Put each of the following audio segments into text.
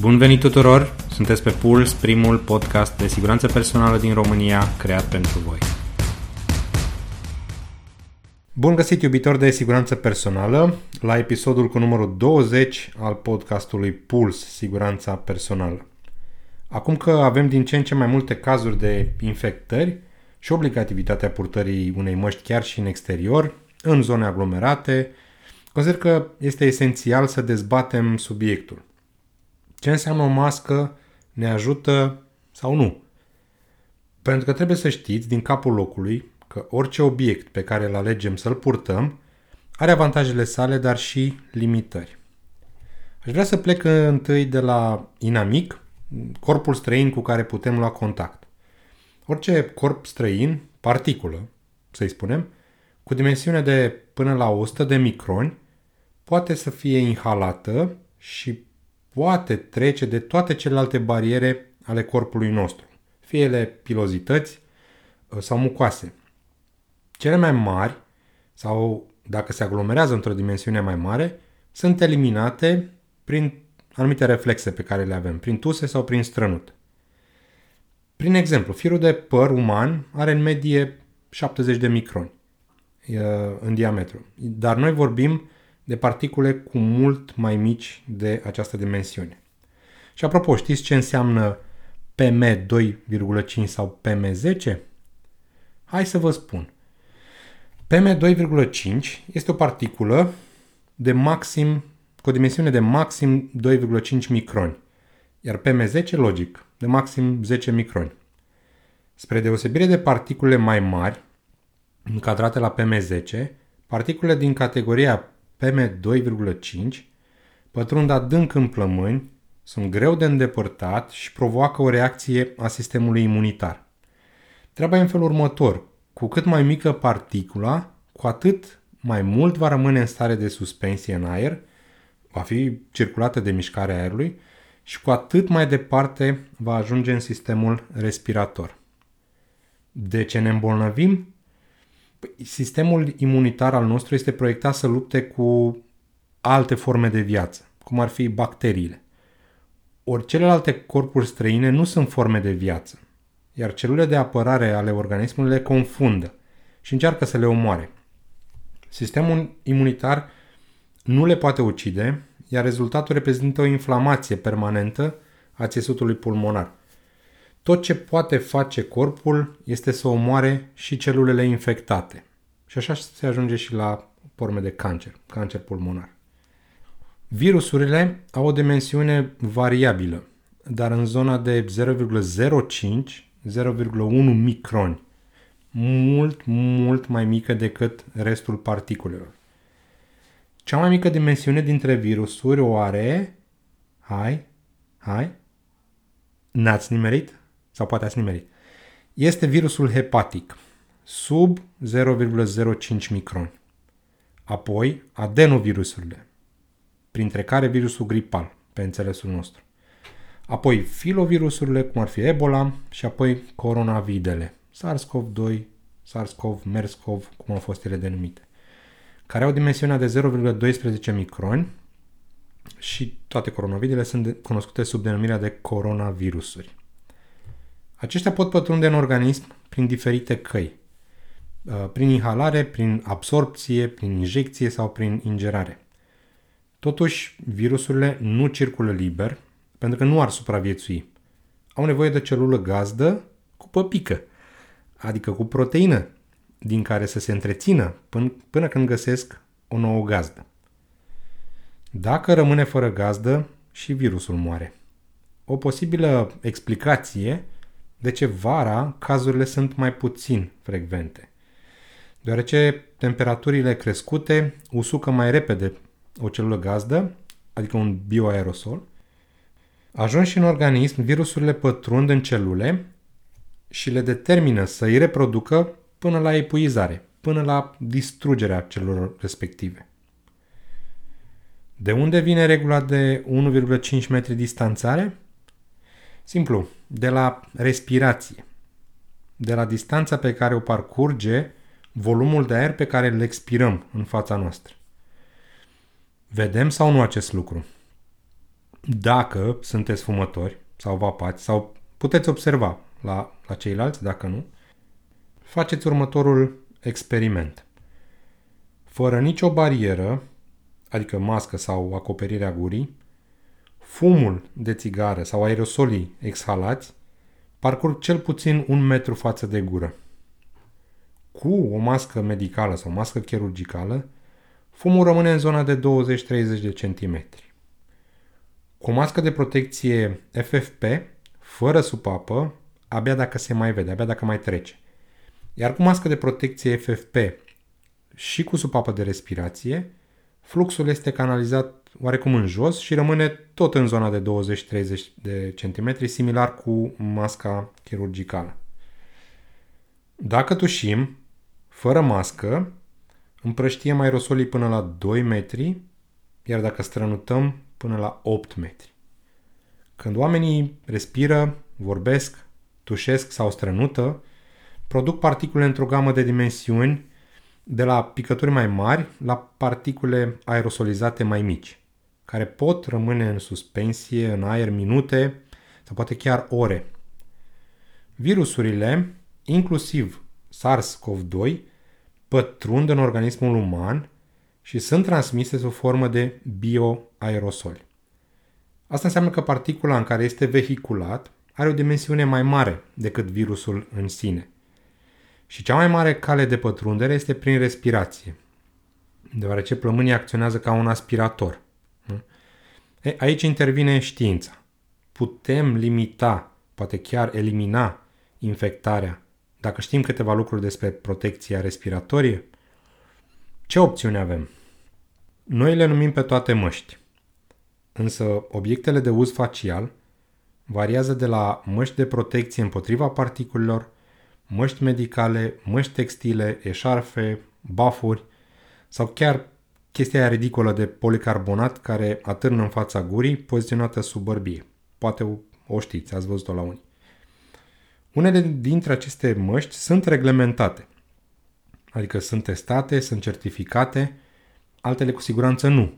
Bun venit tuturor! Sunteți pe Puls, primul podcast de siguranță personală din România creat pentru voi. Bun găsit, iubitor de siguranță personală, la episodul cu numărul 20 al podcastului Puls, Siguranța Personală. Acum că avem din ce în ce mai multe cazuri de infectări și obligativitatea purtării unei măști chiar și în exterior, în zone aglomerate, consider că este esențial să dezbatem subiectul. Ce înseamnă o mască ne ajută sau nu? Pentru că trebuie să știți din capul locului că orice obiect pe care îl alegem să-l purtăm are avantajele sale, dar și limitări. Aș vrea să plec întâi de la inamic, corpul străin cu care putem lua contact. Orice corp străin, particulă, să-i spunem, cu dimensiune de până la 100 de microni, poate să fie inhalată și poate trece de toate celelalte bariere ale corpului nostru, fie ele pilozități uh, sau mucoase. Cele mai mari, sau dacă se aglomerează într-o dimensiune mai mare, sunt eliminate prin anumite reflexe pe care le avem, prin tuse sau prin strănut. Prin exemplu, firul de păr uman are în medie 70 de microni uh, în diametru, dar noi vorbim de particule cu mult mai mici de această dimensiune. Și apropo, știți ce înseamnă PM2,5 sau PM10? Hai să vă spun. PM2,5 este o particulă de maxim, cu o dimensiune de maxim 2,5 microni, iar PM10, logic, de maxim 10 microni. Spre deosebire de particulele mai mari, încadrate la PM10, particulele din categoria PM2,5 pătrund adânc în plămâni, sunt greu de îndepărtat și provoacă o reacție a sistemului imunitar. Treaba e în felul următor. Cu cât mai mică particula, cu atât mai mult va rămâne în stare de suspensie în aer, va fi circulată de mișcarea aerului și cu atât mai departe va ajunge în sistemul respirator. De ce ne îmbolnăvim? Păi, sistemul imunitar al nostru este proiectat să lupte cu alte forme de viață, cum ar fi bacteriile. Ori celelalte corpuri străine nu sunt forme de viață, iar celulele de apărare ale organismului le confundă și încearcă să le omoare. Sistemul imunitar nu le poate ucide, iar rezultatul reprezintă o inflamație permanentă a țesutului pulmonar – tot ce poate face corpul este să omoare și celulele infectate. Și așa se ajunge și la forme de cancer, cancer pulmonar. Virusurile au o dimensiune variabilă, dar în zona de 0,05 0,1 microni, mult, mult mai mică decât restul particulelor. Cea mai mică dimensiune dintre virusuri o are, hai, hai, n-ați nimerit? Sau poate ați nimerit, este virusul hepatic, sub 0,05 microni. Apoi, adenovirusurile, printre care virusul gripal, pe înțelesul nostru. Apoi filovirusurile, cum ar fi Ebola, și apoi coronavidele, SARS-CoV-2, SARS-CoV, MERS-CoV, cum au fost ele denumite, care au dimensiunea de 0,12 microni și toate coronavidele sunt cunoscute sub denumirea de coronavirusuri. Aceștia pot pătrunde în organism prin diferite căi. Uh, prin inhalare, prin absorpție, prin injecție sau prin ingerare. Totuși, virusurile nu circulă liber pentru că nu ar supraviețui. Au nevoie de celulă gazdă cu păpică, adică cu proteină, din care să se întrețină până, până când găsesc o nouă gazdă. Dacă rămâne fără gazdă, și virusul moare. O posibilă explicație de ce vara cazurile sunt mai puțin frecvente. Deoarece temperaturile crescute usucă mai repede o celulă gazdă, adică un bioaerosol, ajunși în organism, virusurile pătrund în celule și le determină să îi reproducă până la epuizare, până la distrugerea celulelor respective. De unde vine regula de 1,5 metri distanțare? Simplu, de la respirație, de la distanța pe care o parcurge volumul de aer pe care îl expirăm în fața noastră. Vedem sau nu acest lucru? Dacă sunteți fumători sau vapați sau puteți observa la, la ceilalți, dacă nu, faceți următorul experiment. Fără nicio barieră, adică mască sau acoperirea gurii, fumul de țigară sau aerosolii exhalați parcurg cel puțin un metru față de gură. Cu o mască medicală sau mască chirurgicală, fumul rămâne în zona de 20-30 de centimetri. Cu o mască de protecție FFP, fără supapă, abia dacă se mai vede, abia dacă mai trece. Iar cu mască de protecție FFP și cu supapă de respirație, fluxul este canalizat oarecum în jos și rămâne tot în zona de 20-30 de centimetri, similar cu masca chirurgicală. Dacă tușim, fără mască, împrăștiem aerosolii până la 2 metri, iar dacă strănutăm, până la 8 metri. Când oamenii respiră, vorbesc, tușesc sau strănută, produc particule într-o gamă de dimensiuni de la picături mai mari la particule aerosolizate mai mici, care pot rămâne în suspensie în aer minute sau poate chiar ore. Virusurile, inclusiv SARS-CoV-2, pătrund în organismul uman și sunt transmise sub formă de bioaerosoli. Asta înseamnă că particula în care este vehiculat are o dimensiune mai mare decât virusul în sine. Și cea mai mare cale de pătrundere este prin respirație, deoarece plămânii acționează ca un aspirator. E, aici intervine știința. Putem limita, poate chiar elimina infectarea dacă știm câteva lucruri despre protecția respiratorie. Ce opțiuni avem? Noi le numim pe toate măști. Însă obiectele de uz facial variază de la măști de protecție împotriva particulelor măști medicale, măști textile, eșarfe, bafuri sau chiar chestia aia ridicolă de policarbonat care atârnă în fața gurii, poziționată sub bărbie. Poate o, o știți, ați văzut-o la unii. Unele dintre aceste măști sunt reglementate, adică sunt testate, sunt certificate, altele cu siguranță nu.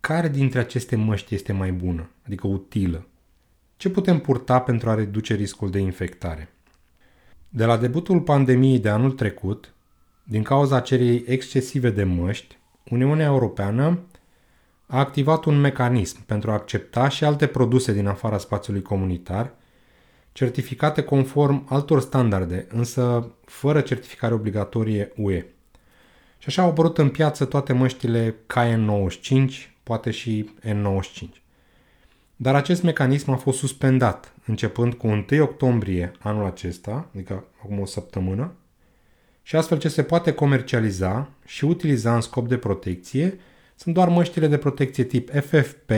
Care dintre aceste măști este mai bună, adică utilă? Ce putem purta pentru a reduce riscul de infectare? De la debutul pandemiei de anul trecut, din cauza cererii excesive de măști, Uniunea Europeană a activat un mecanism pentru a accepta și alte produse din afara spațiului comunitar, certificate conform altor standarde, însă fără certificare obligatorie UE. Și așa au apărut în piață toate măștile KN95, poate și N95. Dar acest mecanism a fost suspendat începând cu 1 octombrie anul acesta, adică acum o săptămână, și astfel ce se poate comercializa și utiliza în scop de protecție sunt doar măștile de protecție tip FFP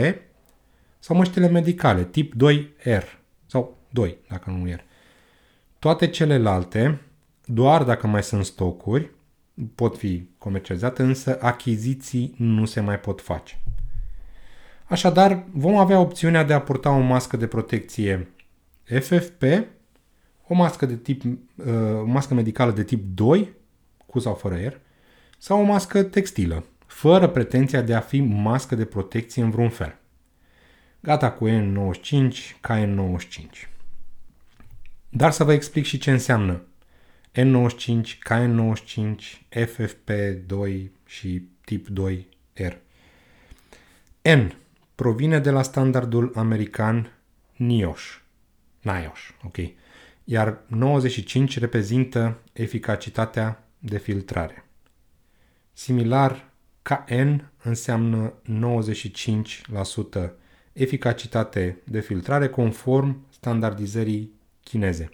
sau măștile medicale tip 2R sau 2 dacă nu R. Toate celelalte, doar dacă mai sunt stocuri, pot fi comercializate, însă achiziții nu se mai pot face. Așadar, vom avea opțiunea de a purta o mască de protecție FFP, o mască, de tip, uh, o mască medicală de tip 2, cu sau fără aer, sau o mască textilă, fără pretenția de a fi mască de protecție în vreun fel. Gata cu N95, KN95. Dar să vă explic și ce înseamnă N95, KN95, FFP2 și tip 2R. N provine de la standardul american NIOSH. NIOSH, ok. Iar 95 reprezintă eficacitatea de filtrare. Similar, KN înseamnă 95% eficacitate de filtrare conform standardizării chineze.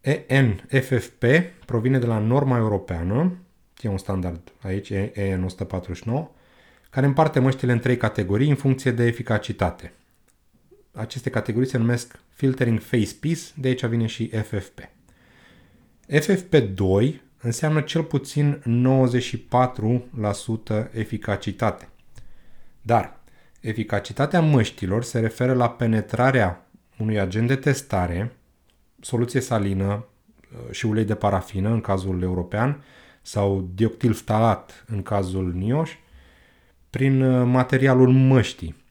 EN-FFP provine de la norma europeană, e un standard aici, EN 149, care împarte măștile în trei categorii în funcție de eficacitate. Aceste categorii se numesc Filtering Face Piece, de aici vine și FFP. FFP2 înseamnă cel puțin 94% eficacitate. Dar eficacitatea măștilor se referă la penetrarea unui agent de testare, soluție salină uh, și ulei de parafină în cazul european sau dioctilftalat în cazul NIOSH, prin uh, materialul măștii,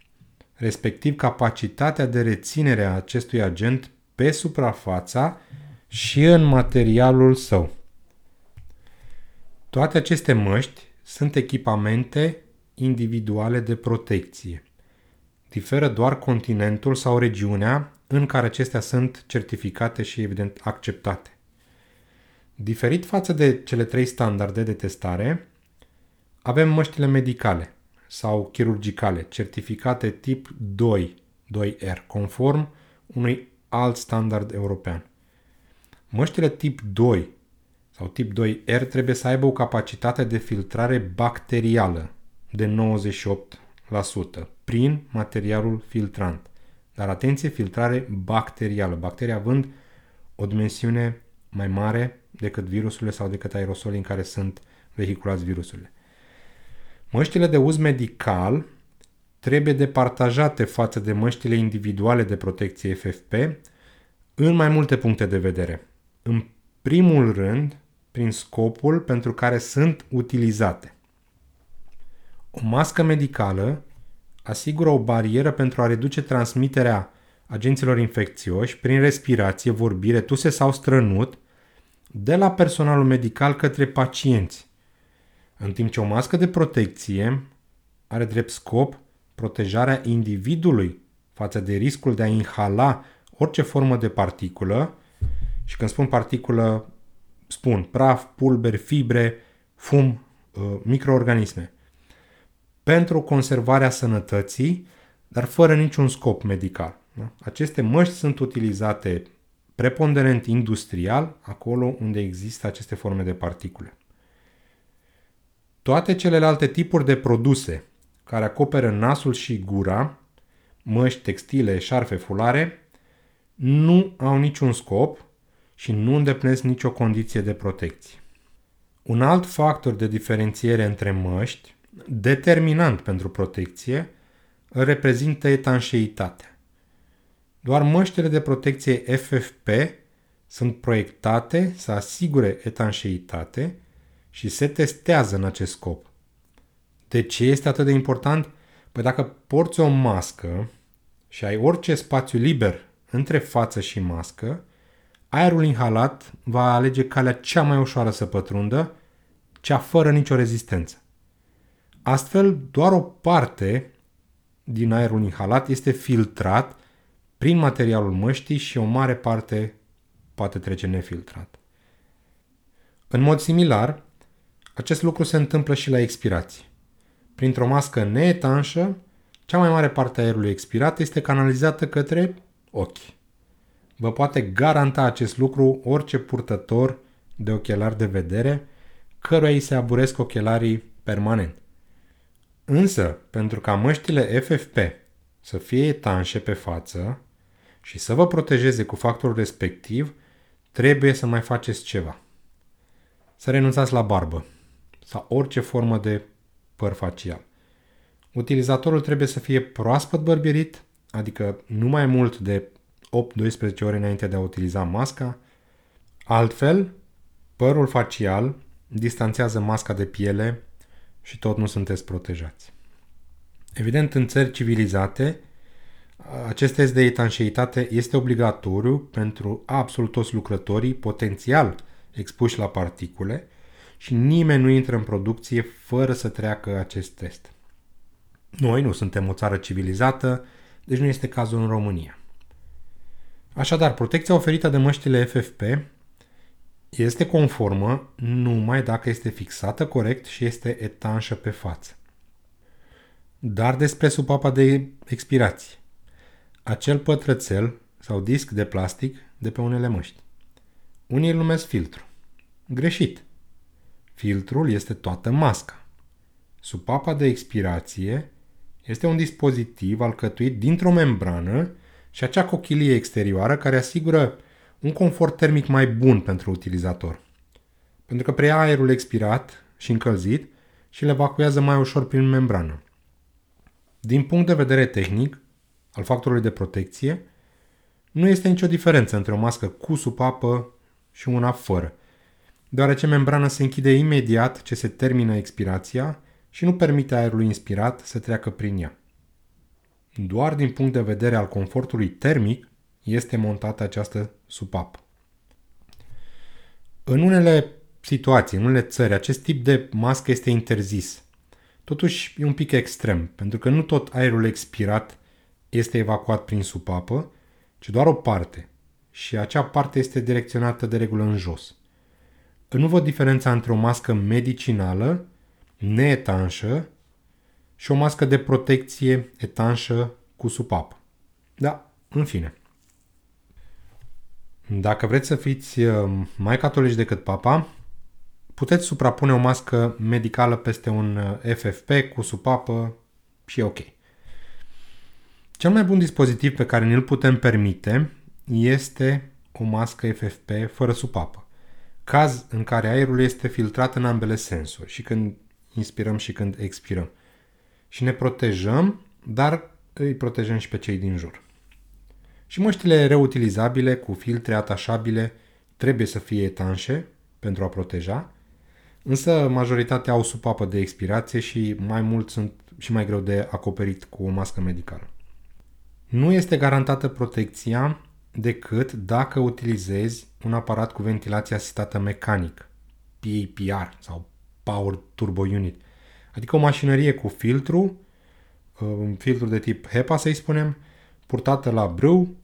respectiv capacitatea de reținere a acestui agent pe suprafața și în materialul său. Toate aceste măști sunt echipamente individuale de protecție. Diferă doar continentul sau regiunea în care acestea sunt certificate și evident acceptate. Diferit față de cele trei standarde de testare, avem măștile medicale sau chirurgicale, certificate tip 2, 2R, conform unui alt standard european. Măștile tip 2 sau tip 2R trebuie să aibă o capacitate de filtrare bacterială de 98% prin materialul filtrant. Dar atenție, filtrare bacterială. Bacteria având o dimensiune mai mare decât virusurile sau decât aerosolii în care sunt vehiculați virusurile. Măștile de uz medical trebuie departajate față de măștile individuale de protecție FFP în mai multe puncte de vedere. În primul rând, prin scopul pentru care sunt utilizate. O mască medicală asigură o barieră pentru a reduce transmiterea agenților infecțioși prin respirație, vorbire, tuse sau strănut de la personalul medical către pacienți, în timp ce o mască de protecție are drept scop protejarea individului față de riscul de a inhala orice formă de particulă și când spun particulă, spun praf, pulberi, fibre, fum, uh, microorganisme. Pentru conservarea sănătății, dar fără niciun scop medical. Da? Aceste măști sunt utilizate preponderent industrial, acolo unde există aceste forme de particule. Toate celelalte tipuri de produse care acoperă nasul și gura, măști, textile, șarfe, fulare, nu au niciun scop și nu îndeplinesc nicio condiție de protecție. Un alt factor de diferențiere între măști, determinant pentru protecție, îl reprezintă etanșeitatea. Doar măștile de protecție FFP sunt proiectate să asigure etanșeitate și se testează în acest scop. De ce este atât de important? Păi dacă porți o mască și ai orice spațiu liber între față și mască, aerul inhalat va alege calea cea mai ușoară să pătrundă, cea fără nicio rezistență. Astfel, doar o parte din aerul inhalat este filtrat prin materialul măștii și o mare parte poate trece nefiltrat. În mod similar, acest lucru se întâmplă și la expirație. Printr-o mască neetanșă, cea mai mare parte a aerului expirat este canalizată către ochi. Vă poate garanta acest lucru orice purtător de ochelari de vedere, căruia îi se aburesc ochelarii permanent. Însă, pentru ca măștile FFP să fie etanșe pe față și să vă protejeze cu factorul respectiv, trebuie să mai faceți ceva. Să renunțați la barbă sau orice formă de păr facial. Utilizatorul trebuie să fie proaspăt bărbirit, adică nu mai mult de 8-12 ore înainte de a utiliza masca. Altfel, părul facial distanțează masca de piele și tot nu sunteți protejați. Evident, în țări civilizate, acest test de etanșeitate este obligatoriu pentru absolut toți lucrătorii potențial expuși la particule și nimeni nu intră în producție fără să treacă acest test. Noi nu suntem o țară civilizată, deci nu este cazul în România. Așadar, protecția oferită de măștile FFP este conformă numai dacă este fixată corect și este etanșă pe față. Dar despre supapa de expirație. Acel pătrățel sau disc de plastic de pe unele măști. Unii îl numesc filtru. Greșit. Filtrul este toată masca. Supapa de expirație este un dispozitiv alcătuit dintr-o membrană și acea cochilie exterioară care asigură un confort termic mai bun pentru utilizator. Pentru că preia aerul expirat și încălzit și le evacuează mai ușor prin membrană. Din punct de vedere tehnic, al factorului de protecție, nu este nicio diferență între o mască cu supapă și una fără, deoarece membrana se închide imediat ce se termină expirația și nu permite aerului inspirat să treacă prin ea. Doar din punct de vedere al confortului termic este montată această supapă. În unele situații, în unele țări, acest tip de mască este interzis. Totuși e un pic extrem, pentru că nu tot aerul expirat este evacuat prin supapă, ci doar o parte. Și acea parte este direcționată de regulă în jos. Nu văd diferența între o mască medicinală, neetanșă, și o mască de protecție etanșă cu supapă. Da, în fine. Dacă vreți să fiți uh, mai catolici decât papa, puteți suprapune o mască medicală peste un uh, FFP cu supapă și e ok. Cel mai bun dispozitiv pe care ne-l putem permite este o mască FFP fără supapă. Caz în care aerul este filtrat în ambele sensuri, și când inspirăm și când expirăm. Și ne protejăm, dar îi protejăm și pe cei din jur. Și măștile reutilizabile cu filtre atașabile trebuie să fie etanșe pentru a proteja, însă majoritatea au supapă de expirație și mai mult sunt și mai greu de acoperit cu o mască medicală. Nu este garantată protecția decât dacă utilizezi un aparat cu ventilație asistată mecanic, PAPR sau Power Turbo Unit, adică o mașinărie cu filtru, un filtru de tip HEPA să-i spunem, purtată la brâu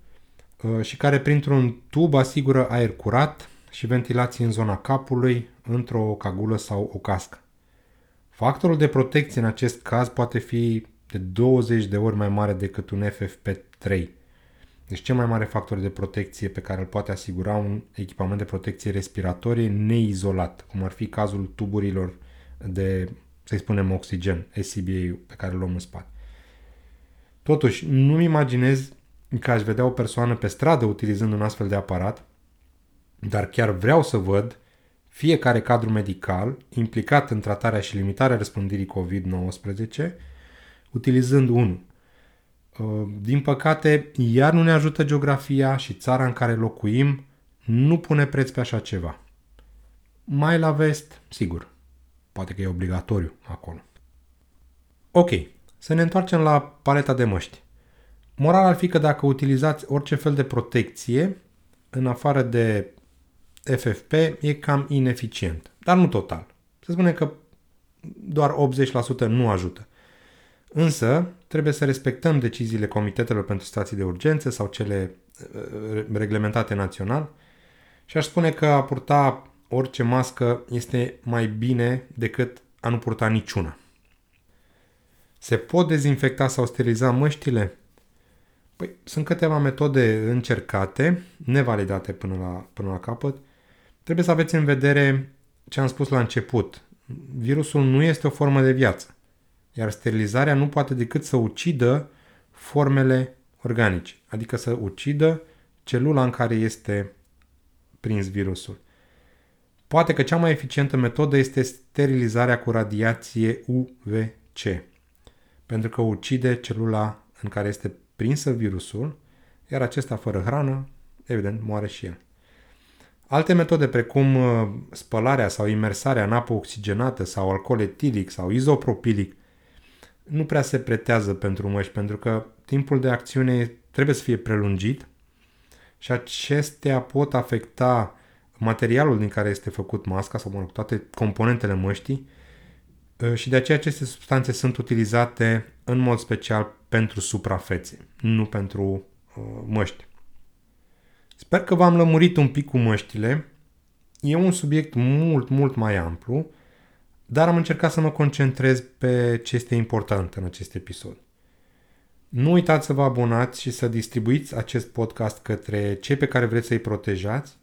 uh, și care printr-un tub asigură aer curat și ventilație în zona capului, într-o cagulă sau o cască. Factorul de protecție în acest caz poate fi de 20 de ori mai mare decât un FFP3. Deci cel mai mare factor de protecție pe care îl poate asigura un echipament de protecție respiratorie neizolat, cum ar fi cazul tuburilor de, să spunem, oxigen, SCBA pe care îl luăm în spate. Totuși, nu-mi imaginez că aș vedea o persoană pe stradă utilizând un astfel de aparat, dar chiar vreau să văd fiecare cadru medical implicat în tratarea și limitarea răspândirii COVID-19, utilizând unul din păcate, iar nu ne ajută geografia și țara în care locuim nu pune preț pe așa ceva. Mai la vest, sigur. Poate că e obligatoriu acolo. Ok, să ne întoarcem la paleta de măști. Moral ar fi că dacă utilizați orice fel de protecție, în afară de FFP, e cam ineficient. Dar nu total. Se spune că doar 80% nu ajută. Însă, trebuie să respectăm deciziile comitetelor pentru situații de urgență sau cele uh, reglementate național și aș spune că a purta orice mască este mai bine decât a nu purta niciuna. Se pot dezinfecta sau steriliza măștile? Păi, sunt câteva metode încercate, nevalidate până la, până la capăt. Trebuie să aveți în vedere ce am spus la început. Virusul nu este o formă de viață, iar sterilizarea nu poate decât să ucidă formele organice, adică să ucidă celula în care este prins virusul. Poate că cea mai eficientă metodă este sterilizarea cu radiație UVC pentru că ucide celula în care este prinsă virusul, iar acesta fără hrană, evident, moare și el. Alte metode precum uh, spălarea sau imersarea în apă oxigenată sau alcool etilic sau izopropilic nu prea se pretează pentru măști pentru că timpul de acțiune trebuie să fie prelungit și acestea pot afecta materialul din care este făcut masca sau mă rog, toate componentele măștii Uh, și de aceea aceste substanțe sunt utilizate în mod special pentru suprafețe, nu pentru uh, măști. Sper că v-am lămurit un pic cu măștile. E un subiect mult, mult mai amplu, dar am încercat să mă concentrez pe ce este important în acest episod. Nu uitați să vă abonați și să distribuiți acest podcast către cei pe care vreți să-i protejați.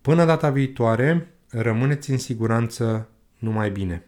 Până data viitoare, rămâneți în siguranță numai bine.